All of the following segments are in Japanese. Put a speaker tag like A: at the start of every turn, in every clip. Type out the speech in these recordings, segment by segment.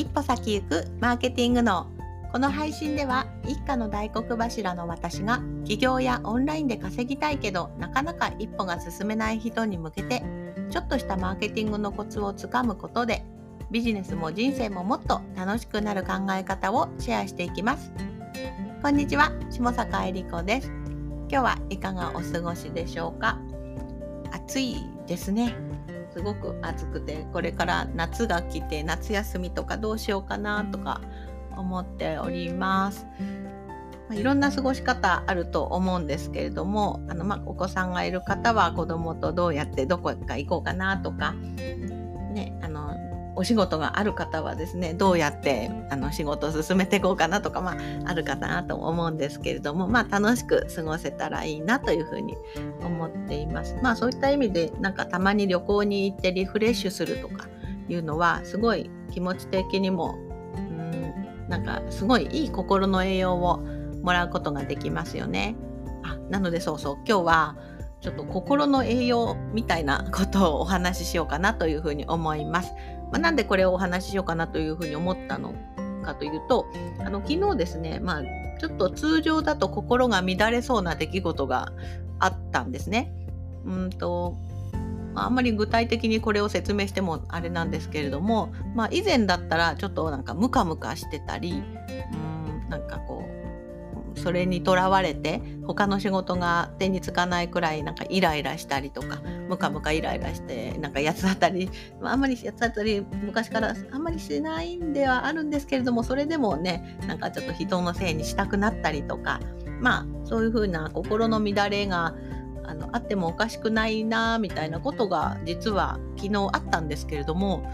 A: 一歩先行くマーケティングのこの配信では一家の大黒柱の私が起業やオンラインで稼ぎたいけどなかなか一歩が進めない人に向けてちょっとしたマーケティングのコツをつかむことでビジネスも人生ももっと楽しくなる考え方をシェアしていきます。こんにちは下坂恵理子です。今日はいかがお過ごしでしょうか？暑いですね。すごく暑くてこれから夏が来て夏休みとかどうしようかなとか思っております。まあ、いろんな過ごし方あると思うんですけれどもあの、まあ、お子さんがいる方は子供とどうやってどこか行こうかなとか、お仕事がある方はですねどうやってあの仕事を進めていこうかなとか、まあ、あるかなと思うんですけれども、まあ、楽しく過ごせたらいいなというふうに思っています。まあそういった意味でなんかたまに旅行に行ってリフレッシュするとかいうのはすごい気持ち的にもんなんかすごいいい心の栄養をもらうことができますよね。あなのでそうそう今日はちょっと心の栄養みたいなことをお話ししようかなというふうに思います。まあ、なんでこれをお話ししようかなというふうに思ったのかというとあの昨日ですね、まあ、ちょっと通常だと心が乱れそうな出来事があったんですね。うんとあんまり具体的にこれを説明してもあれなんですけれども、まあ、以前だったらちょっとなんかムカムカしてたりうんなんかこうそれにとらわれて他の仕事が手につかないくらいなんかイライラしたりとかムカムカイライラしてなんか八つ当たり、あ、あんまり八つ当たり昔からあんまりしないんではあるんですけれどもそれでもねなんかちょっと人のせいにしたくなったりとかまあそういうふうな心の乱れがあのあってもおかしくないなみたいなことが実は昨日あったんですけれども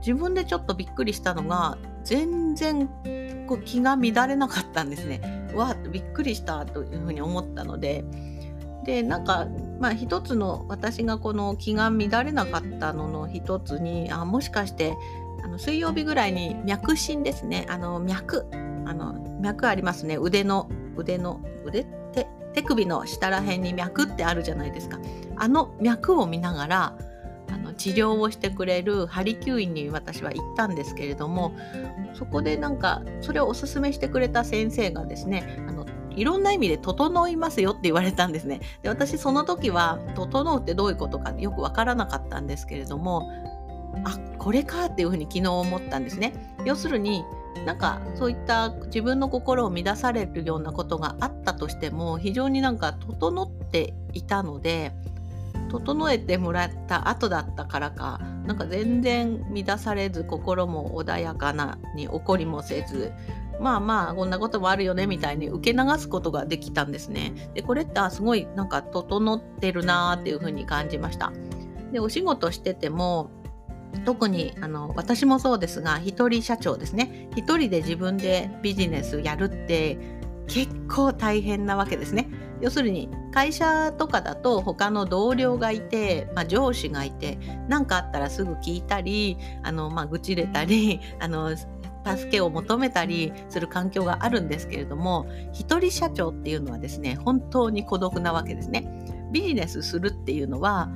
A: 自分でちょっとびっくりしたのが全然気が乱れなかったんですね。わーっとびっくりしたというふうに思ったので。でなんかまあ一つの私がこの気が乱れなかったのの一つにあもしかしてあの水曜日ぐらいに脈診ですね。あの脈。あの脈ありますね。腕の腕の腕？って手首の下ら辺に脈ってあるじゃないですか。あの脈を見ながら治療をしてくれる針灸院に私は行ったんですけれどもそこでなんかそれをおすすめしてくれた先生がですねあのいろんな意味で整いますよって言われたんですね。で私その時は整うってどういうことかよくわからなかったんですけれどもあこれかっていうふうに昨日思ったんですね。要するになんかそういった自分の心を乱されるようなことがあったとしても非常になんか整っていたので整えてもらった後だったからかなんか全然乱されず心も穏やかなに怒りもせずまあまあこんなこともあるよねみたいに受け流すことができたんですね。でこれってすごいなんか整ってるなーっていうふうに感じました。でお仕事してても特にあの私もそうですが一人社長ですね一人で自分でビジネスやるって結構大変なわけですね要するに会社とかだと他の同僚がいて、まあ、上司がいて何かあったらすぐ聞いたりあの、まあ、愚痴れたりあの助けを求めたりする環境があるんですけれども一人社長っていうのはですね本当に孤独なわけですね。ビジネスするっていうのは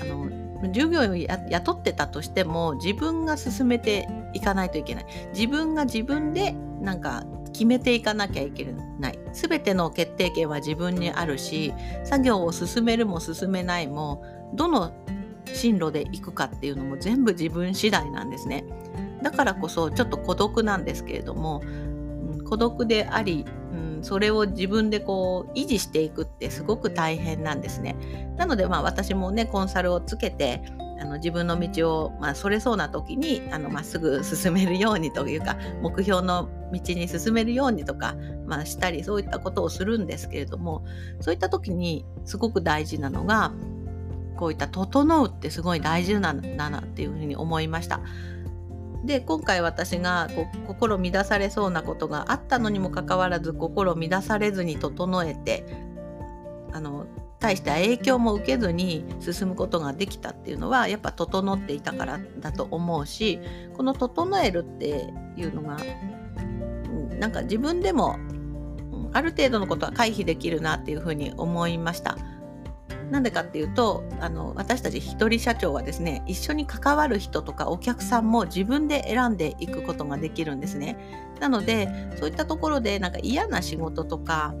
A: あの従業員を雇ってたとしても自分が進めていかないといけない。自分が自分でなんか決めていかなきゃいけない全ての決定権は自分にあるし作業を進めるも進めないもどの進路で行くかっていうのも全部自分次第なんですねだからこそちょっと孤独なんですけれども、孤独でありそれを自分でこう維持していくってすごく大変なんですね。なのでまあ私もねコンサルをつけてあの自分の道を、まあ、それそうな時にあのまっすぐ進めるようにというか目標の道に進めるようにとか、まあ、したりそういったことをするんですけれどもそういった時にすごく大事なのがこういった「整う」ってすごい大事なんだなっていうふうに思いました。で今回私がこ心乱されそうなことがあったのにもかかわらず心乱されずに整えてあの大した影響も受けずに進むことができたっていうのはやっぱ整っていたからだと思うしこの「整える」っていうのが、なんか自分でも、ある程度のことは回避できるなっていうふうに思いました。なんでかっていうとあの私たち一人社長はですね一緒に関わる人とかお客さんも自分で選んでいくことができるんですね。なのでそういったところでなんか嫌な仕事とか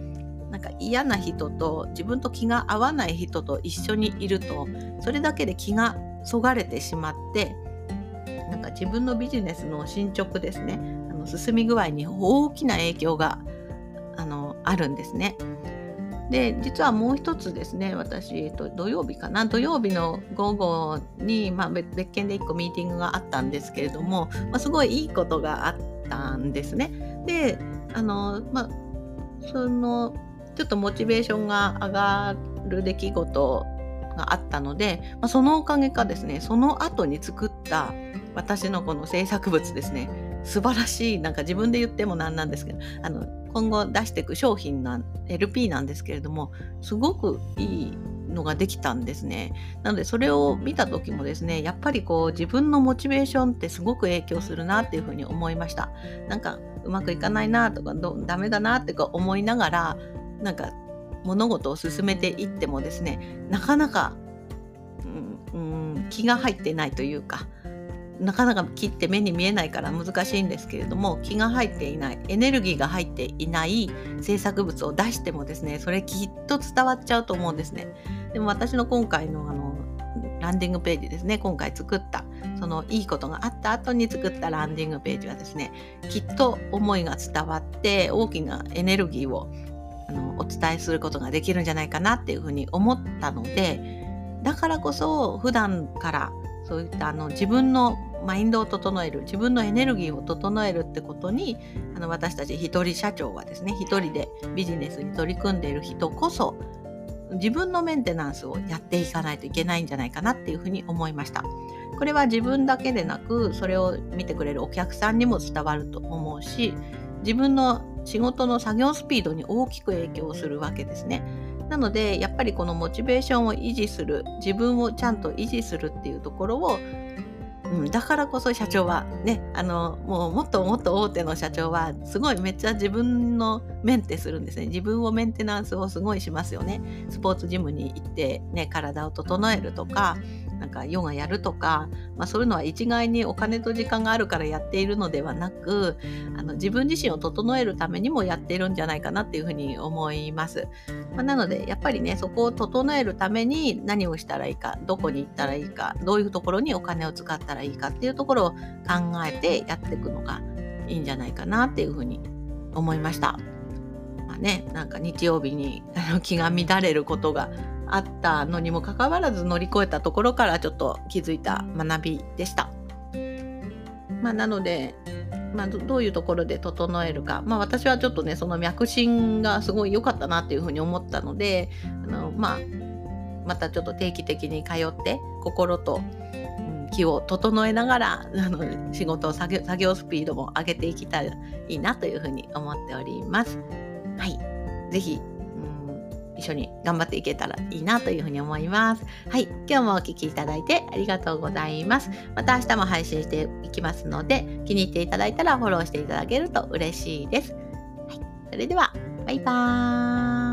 A: なんか嫌な人と自分と気が合わない人と一緒にいるとそれだけで気がそがれてしまってなんか自分のビジネスの進捗ですねあの進み具合に大きな影響があのあるんですね。で実はもう一つですね私、えっと、土曜日かな？土曜日の午後に、まあ、別件で1個ミーティングがあったんですけれども、まあ、すごいいいことがあったんですね。であの、まあ、そのちょっとモチベーションが上がる出来事があったので、まあ、そのおかげかですねその後に作った私のこの制作物ですね素晴らしいなんか自分で言ってもなんなんですけどあの今後出していく商品な LP なんですけれどもすごくいいのができたんですね。なのでそれを見た時もですねやっぱりこう自分のモチベーションってすごく影響するなっていうふうに思いました。なんかうまくいかないなとかどダメだなってか思いながらなんか物事を進めていってもですねなかなか、うん、うん、気が入ってないというかなかなか切って目に見えないから難しいんですけれども気が入っていないエネルギーが入っていない制作物を出してもですねそれきっと伝わっちゃうと思うんですね。でも私の今回のあのランディングページですね今回作ったそのいいことがあった後に作ったランディングページはですねきっと思いが伝わって大きなエネルギーをのお伝えすることができるんじゃないかなっていうふうに思ったのでだからこそ普段からそういったあの自分のマインドを整える自分のエネルギーを整えるってことにあの私たち一人社長はですね一人でビジネスに取り組んでいる人こそ自分のメンテナンスをやっていかないといけないんじゃないかなっていうふうに思いました。これは自分だけでなくそれを見てくれるお客さんにも伝わると思うし自分の仕事の作業スピードに大きく影響するわけですね。なのでやっぱりこのモチベーションを維持する自分をちゃんと維持するっていうところをうん、だからこそ社長はねあのもうもっともっと大手の社長はすごいめっちゃ自分のメンテするんですね自分をメンテナンスをすごいしますよねスポーツジムに行ってね体を整えるとかなんかヨガやるとか、まあ、そういうのは一概にお金と時間があるからやっているのではなくあの自分自身を整えるためにもやっているんじゃないかなっていうふうに思います。まあ、なのでやっぱりねそこを整えるために何をしたらいいかどこに行ったらいいかどういうところにお金を使ったらいいかいいかっていうところを考えてやっていくのがいいんじゃないかなっていうふうに思いました。まあね、なんか日曜日に 気が乱れることがあったのにもかかわらず乗り越えたところからちょっと気づいた学びでした。まあ、なので、まあ、どういうところで整えるか、まあ、私はちょっとねその脈診がすごい良かったなっていうふうに思ったのであの、まあ、またちょっと定期的に通って心と、気を整えながら あの仕事作業作業スピードも上げていきたらいいなというふうに思っております。はい。ぜひ一緒に頑張っていけたらいいなというふうに思います。はい。今日もお聴きいただいてありがとうございます。また明日も配信していきますので、気に入っていただいたらフォローしていただけると嬉しいです。はい。それでは、バイバーイ。